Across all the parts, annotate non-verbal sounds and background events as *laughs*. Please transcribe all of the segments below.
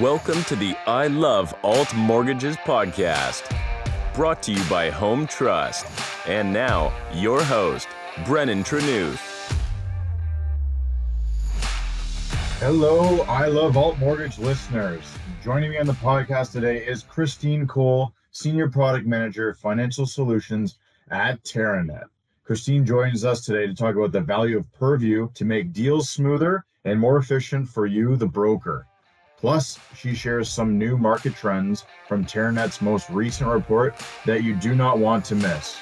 Welcome to the I Love Alt Mortgages podcast, brought to you by Home Trust. And now, your host, Brennan Trenuth. Hello, I Love Alt Mortgage listeners. Joining me on the podcast today is Christine Cole, Senior Product Manager, Financial Solutions at Teranet. Christine joins us today to talk about the value of Purview to make deals smoother and more efficient for you, the broker. Plus, she shares some new market trends from Teranet's most recent report that you do not want to miss.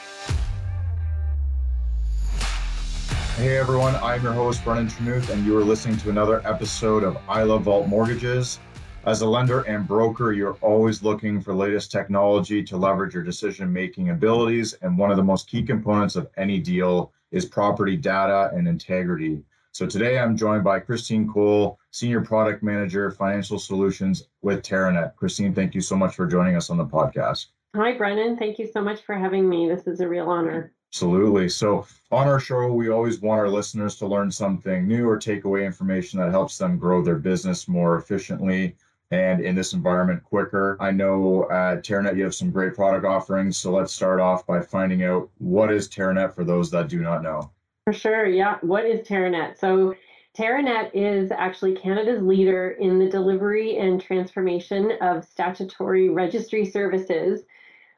Hey everyone, I'm your host, Brennan Trenuth, and you are listening to another episode of I Love Alt Mortgages. As a lender and broker, you're always looking for latest technology to leverage your decision making abilities. And one of the most key components of any deal is property data and integrity. So today I'm joined by Christine Cole, Senior Product Manager, Financial Solutions with Teranet. Christine, thank you so much for joining us on the podcast. Hi, Brennan. Thank you so much for having me. This is a real honor. Absolutely. So, on our show, we always want our listeners to learn something new or take away information that helps them grow their business more efficiently and in this environment quicker. I know at Teranet you have some great product offerings. So, let's start off by finding out what is Teranet for those that do not know. For sure. Yeah. What is Teranet? So, Teranet is actually Canada's leader in the delivery and transformation of statutory registry services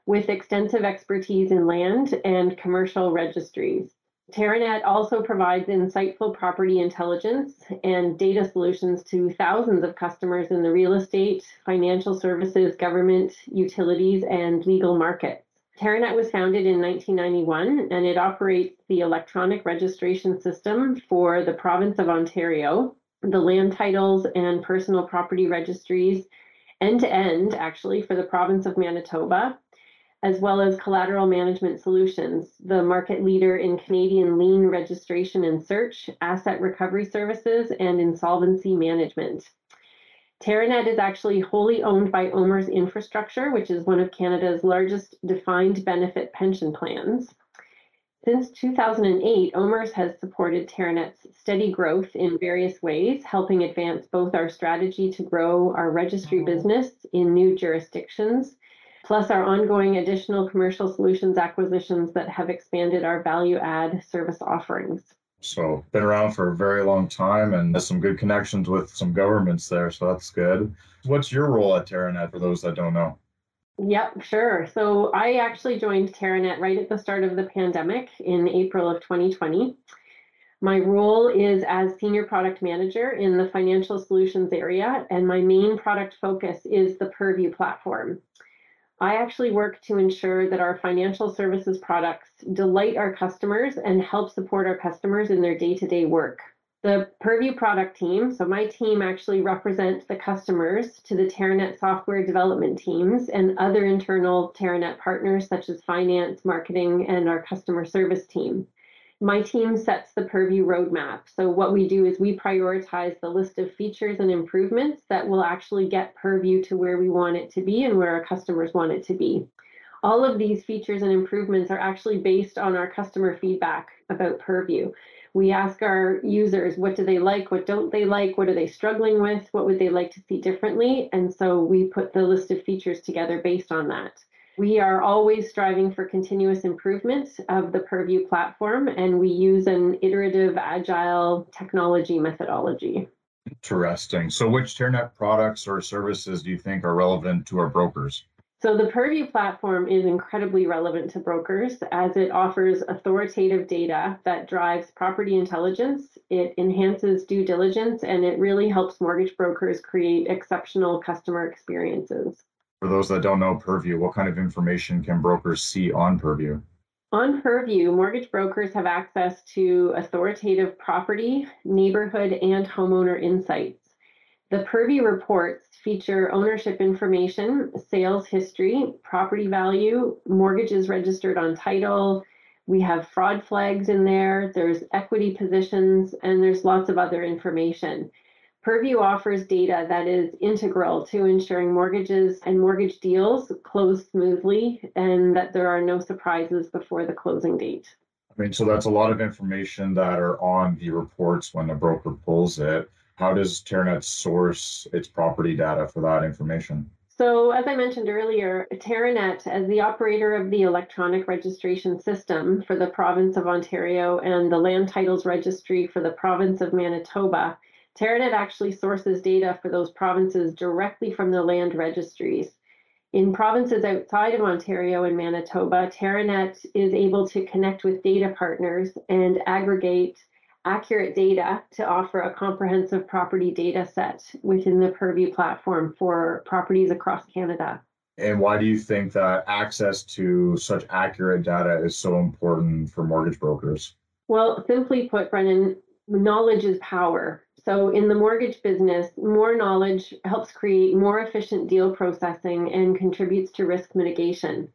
with extensive expertise in land and commercial registries. Teranet also provides insightful property intelligence and data solutions to thousands of customers in the real estate, financial services, government, utilities, and legal markets. Teranet was founded in 1991 and it operates the electronic registration system for the province of Ontario, the land titles and personal property registries, end to end, actually, for the province of Manitoba, as well as collateral management solutions, the market leader in Canadian lien registration and search, asset recovery services, and insolvency management. Teranet is actually wholly owned by OMERS Infrastructure, which is one of Canada's largest defined benefit pension plans. Since 2008, OMERS has supported Teranet's steady growth in various ways, helping advance both our strategy to grow our registry mm-hmm. business in new jurisdictions, plus our ongoing additional commercial solutions acquisitions that have expanded our value add service offerings. So been around for a very long time and has some good connections with some governments there. So that's good. What's your role at Teranet for those that don't know? Yep, sure. So I actually joined Teranet right at the start of the pandemic in April of 2020. My role is as Senior Product Manager in the financial solutions area, and my main product focus is the Purview platform. I actually work to ensure that our financial services products delight our customers and help support our customers in their day to day work. The Purview product team, so my team actually represents the customers to the Teranet software development teams and other internal Teranet partners such as finance, marketing, and our customer service team my team sets the Purview roadmap. So, what we do is we prioritize the list of features and improvements that will actually get Purview to where we want it to be and where our customers want it to be. All of these features and improvements are actually based on our customer feedback about Purview. We ask our users what do they like, what don't they like, what are they struggling with, what would they like to see differently, and so we put the list of features together based on that. We are always striving for continuous improvement of the Purview platform, and we use an iterative agile technology methodology. Interesting. So, which Teranet products or services do you think are relevant to our brokers? So, the Purview platform is incredibly relevant to brokers as it offers authoritative data that drives property intelligence, it enhances due diligence, and it really helps mortgage brokers create exceptional customer experiences. For those that don't know Purview, what kind of information can brokers see on Purview? On Purview, mortgage brokers have access to authoritative property, neighborhood, and homeowner insights. The Purview reports feature ownership information, sales history, property value, mortgages registered on title. We have fraud flags in there, there's equity positions, and there's lots of other information. Purview offers data that is integral to ensuring mortgages and mortgage deals close smoothly and that there are no surprises before the closing date. I mean, so that's a lot of information that are on the reports when the broker pulls it. How does Teranet source its property data for that information? So, as I mentioned earlier, Teranet, as the operator of the electronic registration system for the province of Ontario and the land titles registry for the province of Manitoba, Teranet actually sources data for those provinces directly from the land registries. In provinces outside of Ontario and Manitoba, Teranet is able to connect with data partners and aggregate accurate data to offer a comprehensive property data set within the Purview platform for properties across Canada. And why do you think that access to such accurate data is so important for mortgage brokers? Well, simply put, Brennan, knowledge is power. So, in the mortgage business, more knowledge helps create more efficient deal processing and contributes to risk mitigation.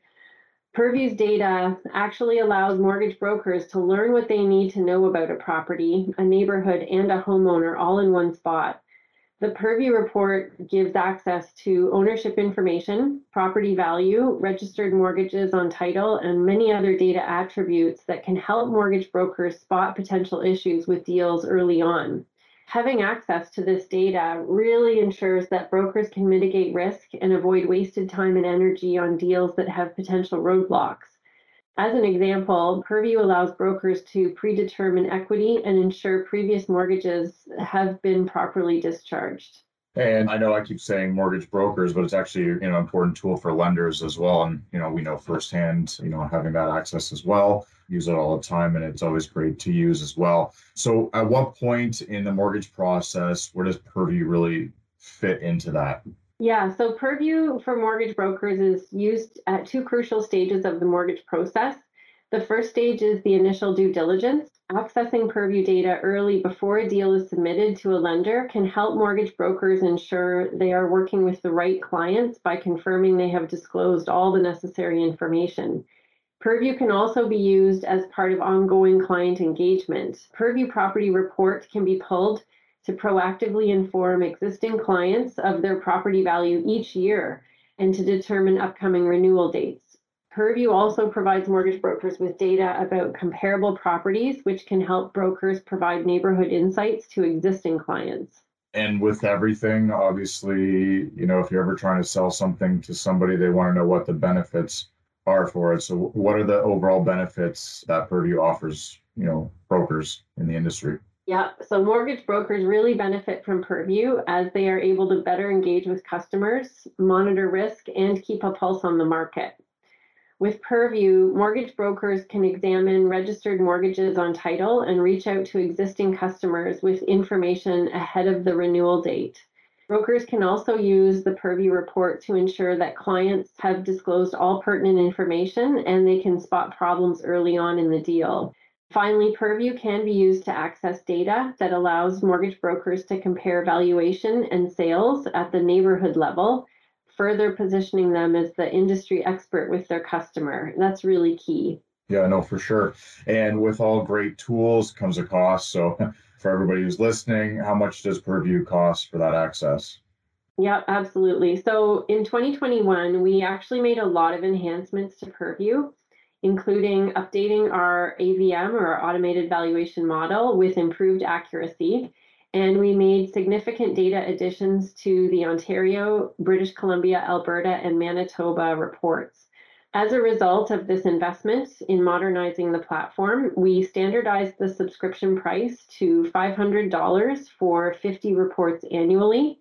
Purview's data actually allows mortgage brokers to learn what they need to know about a property, a neighborhood, and a homeowner all in one spot. The Purview report gives access to ownership information, property value, registered mortgages on title, and many other data attributes that can help mortgage brokers spot potential issues with deals early on having access to this data really ensures that brokers can mitigate risk and avoid wasted time and energy on deals that have potential roadblocks. As an example, Purview allows brokers to predetermine equity and ensure previous mortgages have been properly discharged. And I know I keep saying mortgage brokers, but it's actually you know an important tool for lenders as well. And you know we know firsthand you know having that access as well. Use it all the time, and it's always great to use as well. So, at what point in the mortgage process where does Purview really fit into that? Yeah, so Purview for mortgage brokers is used at two crucial stages of the mortgage process. The first stage is the initial due diligence. Accessing Purview data early before a deal is submitted to a lender can help mortgage brokers ensure they are working with the right clients by confirming they have disclosed all the necessary information. Purview can also be used as part of ongoing client engagement. Purview property report can be pulled to proactively inform existing clients of their property value each year and to determine upcoming renewal dates. Purview also provides mortgage brokers with data about comparable properties, which can help brokers provide neighborhood insights to existing clients. And with everything, obviously, you know, if you're ever trying to sell something to somebody, they want to know what the benefits are for it. So, what are the overall benefits that Purview offers, you know, brokers in the industry? Yeah, so mortgage brokers really benefit from Purview as they are able to better engage with customers, monitor risk, and keep a pulse on the market. With Purview, mortgage brokers can examine registered mortgages on title and reach out to existing customers with information ahead of the renewal date. Brokers can also use the Purview report to ensure that clients have disclosed all pertinent information and they can spot problems early on in the deal. Finally, Purview can be used to access data that allows mortgage brokers to compare valuation and sales at the neighborhood level further positioning them as the industry expert with their customer. That's really key. Yeah, no, for sure. And with all great tools comes a cost. So, *laughs* for everybody who's listening, how much does Purview cost for that access? Yeah, absolutely. So, in 2021, we actually made a lot of enhancements to Purview, including updating our AVM or automated valuation model with improved accuracy and we made significant data additions to the Ontario, British Columbia, Alberta, and Manitoba reports. As a result of this investment in modernizing the platform, we standardized the subscription price to $500 for 50 reports annually.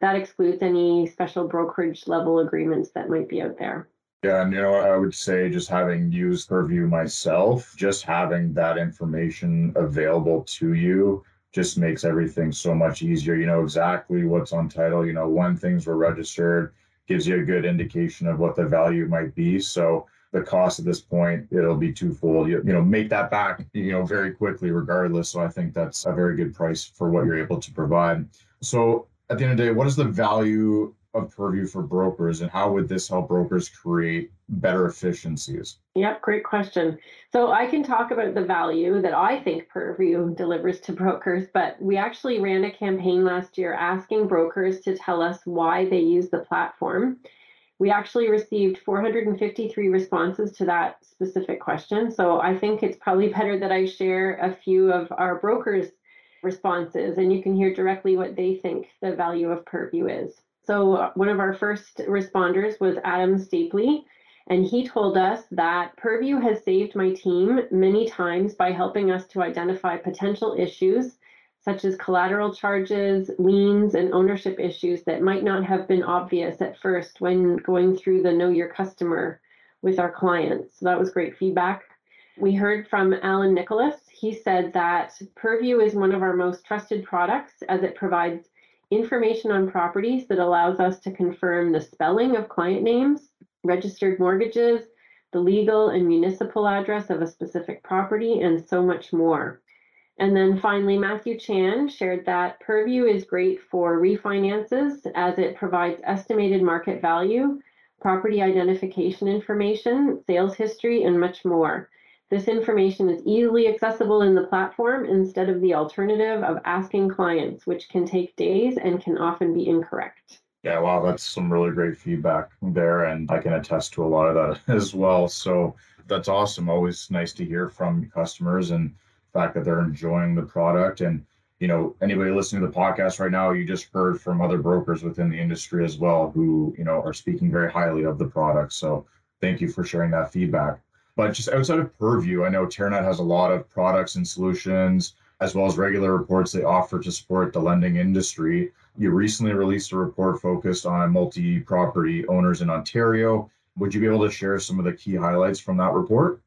That excludes any special brokerage level agreements that might be out there. Yeah, and you know, I would say just having used Purview myself, just having that information available to you just makes everything so much easier. You know exactly what's on title, you know, when things were registered, gives you a good indication of what the value might be. So the cost at this point, it'll be twofold. You, you know, make that back, you know, very quickly regardless. So I think that's a very good price for what you're able to provide. So at the end of the day, what is the value of Purview for brokers and how would this help brokers create better efficiencies? Yep, great question. So I can talk about the value that I think Purview delivers to brokers, but we actually ran a campaign last year asking brokers to tell us why they use the platform. We actually received 453 responses to that specific question. So I think it's probably better that I share a few of our brokers' responses, and you can hear directly what they think the value of Purview is. So, uh, one of our first responders was Adam Stapley, and he told us that Purview has saved my team many times by helping us to identify potential issues such as collateral charges, liens, and ownership issues that might not have been obvious at first when going through the Know Your Customer with our clients. So that was great feedback. We heard from Alan Nicholas. He said that Purview is one of our most trusted products as it provides information on properties that allows us to confirm the spelling of client names, registered mortgages, the legal and municipal address of a specific property, and so much more. And then finally, Matthew Chan shared that Purview is great for refinances as it provides estimated market value, property identification information, sales history, and much more. This information is easily accessible in the platform instead of the alternative of asking clients, which can take days and can often be incorrect. Yeah, wow, that's some really great feedback there. And I can attest to a lot of that *laughs* as well. So that's awesome. Always nice to hear from customers and the fact that they're enjoying the product and you know anybody listening to the podcast right now you just heard from other brokers within the industry as well who you know are speaking very highly of the product so thank you for sharing that feedback but just outside of purview i know Teranet has a lot of products and solutions as well as regular reports they offer to support the lending industry you recently released a report focused on multi-property owners in ontario would you be able to share some of the key highlights from that report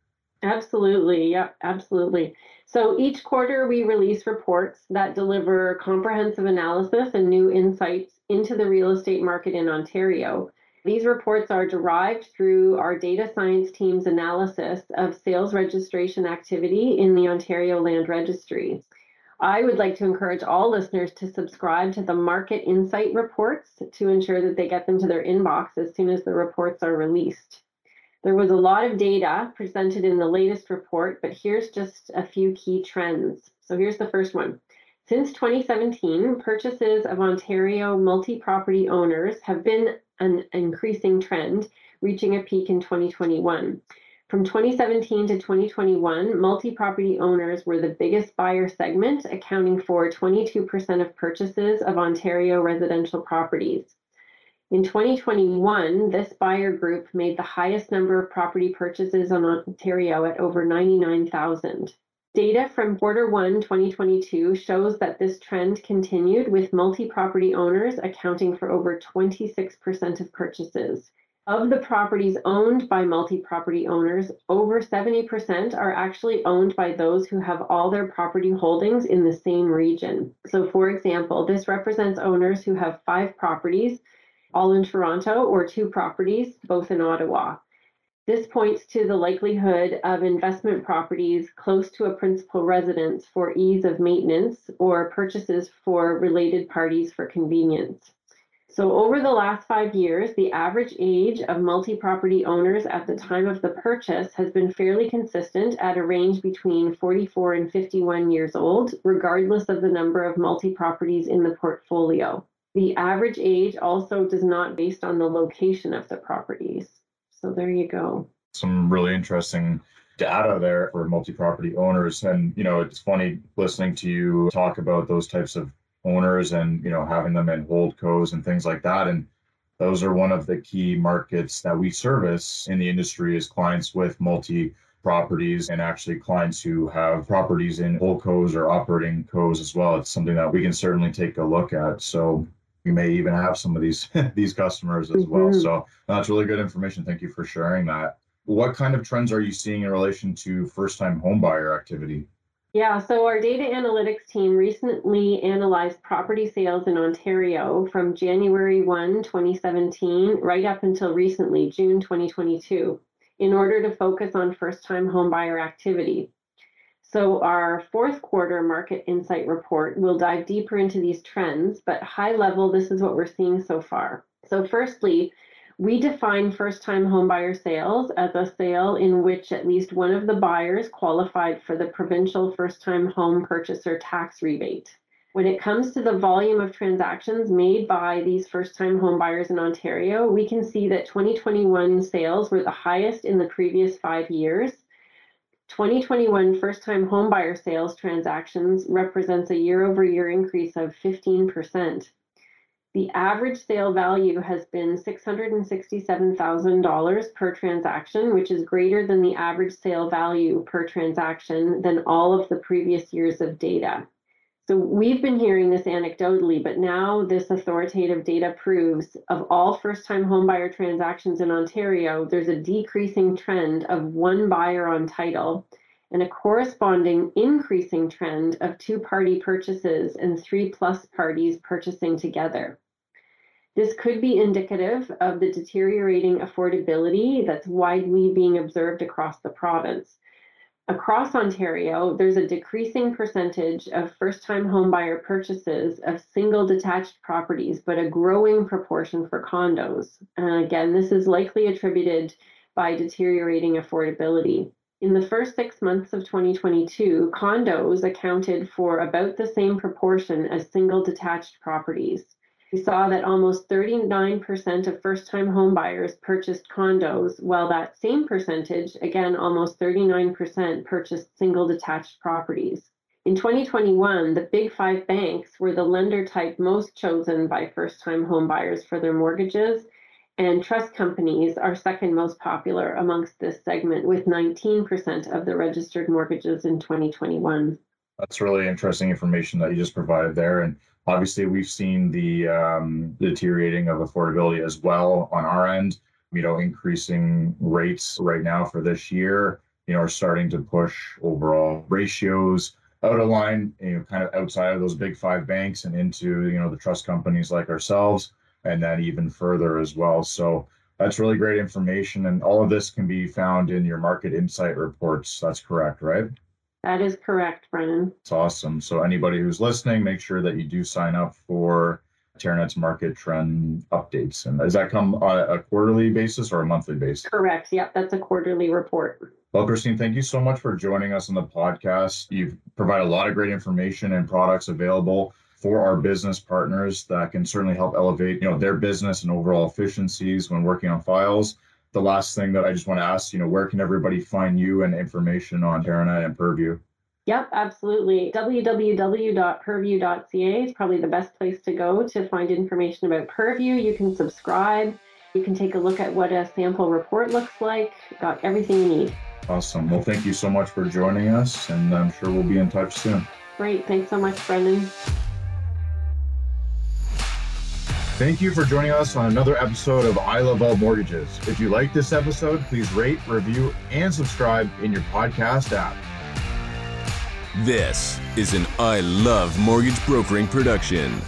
Absolutely. Yep, absolutely. So each quarter we release reports that deliver comprehensive analysis and new insights into the real estate market in Ontario. These reports are derived through our data science team's analysis of sales registration activity in the Ontario Land Registry. I would like to encourage all listeners to subscribe to the Market Insight reports to ensure that they get them to their inbox as soon as the reports are released. There was a lot of data presented in the latest report, but here's just a few key trends. So here's the first one. Since 2017, purchases of Ontario multi property owners have been an increasing trend, reaching a peak in 2021. From 2017 to 2021, multi property owners were the biggest buyer segment, accounting for 22% of purchases of Ontario residential properties. In 2021, this buyer group made the highest number of property purchases in Ontario at over 99,000. Data from quarter one 2022 shows that this trend continued with multi property owners accounting for over 26% of purchases. Of the properties owned by multi property owners, over 70% are actually owned by those who have all their property holdings in the same region. So, for example, this represents owners who have five properties all in Toronto, or two properties, both in Ottawa. This points to the likelihood of investment properties close to a principal residence for ease of maintenance or purchases for related parties for convenience. So, over the last five years, the average age of multi property owners at the time of the purchase has been fairly consistent at a range between 44 and 51 years old, regardless of the number of multi properties in the portfolio. The average age also does not based on the location of the properties. So there you go. Some really interesting data there for multi-property owners. And, you know, it's funny listening to you talk about those types of owners and, you know, having them in holdcos and things like that. And those are one of the key markets that we service in the industry is clients with multi properties and actually clients who have properties in holdcos or operating cos as well. It's something that we can certainly take a look at. So we may even have some of these *laughs* these customers as mm-hmm. well. So that's really good information. Thank you for sharing that. What kind of trends are you seeing in relation to first time home buyer activity? Yeah, so our data analytics team recently analyzed property sales in Ontario from January 1, 2017, right up until recently, June 2022, in order to focus on first time homebuyer activity. So our fourth quarter market insight report will dive deeper into these trends, but high level, this is what we're seeing so far. So firstly, we define first-time homebuyer sales as a sale in which at least one of the buyers qualified for the provincial first-time home purchaser tax rebate. When it comes to the volume of transactions made by these first-time homebuyers in Ontario, we can see that 2021 sales were the highest in the previous five years 2021 first-time homebuyer sales transactions represents a year-over-year increase of 15%. The average sale value has been $667,000 per transaction, which is greater than the average sale value per transaction than all of the previous years of data. So we've been hearing this anecdotally, but now this authoritative data proves of all first-time homebuyer transactions in Ontario, there's a decreasing trend of one buyer on title and a corresponding increasing trend of two-party purchases and three-plus parties purchasing together. This could be indicative of the deteriorating affordability that's widely being observed across the province. Across Ontario, there's a decreasing percentage of first-time homebuyer purchases of single detached properties, but a growing proportion for condos. And again, this is likely attributed by deteriorating affordability. In the first six months of 2022, condos accounted for about the same proportion as single detached properties we saw that almost 39% of first time homebuyers purchased condos, while that same percentage, again, almost 39%, purchased single detached properties. In 2021, the big five banks were the lender type most chosen by first time homebuyers for their mortgages, and trust companies are second most popular amongst this segment, with 19% of the registered mortgages in 2021. That's really interesting information that you just provided there. And obviously, we've seen the um, deteriorating of affordability as well on our end. You know, increasing rates right now for this year, you know, are starting to push overall ratios out of line, you know, kind of outside of those big five banks and into, you know, the trust companies like ourselves, and then even further as well. So that's really great information. And all of this can be found in your market insight reports. That's correct, right? That is correct, Brennan. It's awesome. So anybody who's listening, make sure that you do sign up for Teranet's market trend updates. And does that come on a quarterly basis or a monthly basis? Correct. Yep, that's a quarterly report. Well, Christine, thank you so much for joining us on the podcast. You've provided a lot of great information and products available for our business partners that can certainly help elevate, you know, their business and overall efficiencies when working on files the last thing that I just want to ask, you know, where can everybody find you and information on Teranet and Purview? Yep, absolutely. www.purview.ca is probably the best place to go to find information about Purview. You can subscribe. You can take a look at what a sample report looks like. Got everything you need. Awesome. Well, thank you so much for joining us, and I'm sure we'll be in touch soon. Great. Thanks so much, Brendan. Thank you for joining us on another episode of I Love Alt Mortgages. If you like this episode, please rate, review, and subscribe in your podcast app. This is an I Love Mortgage Brokering production.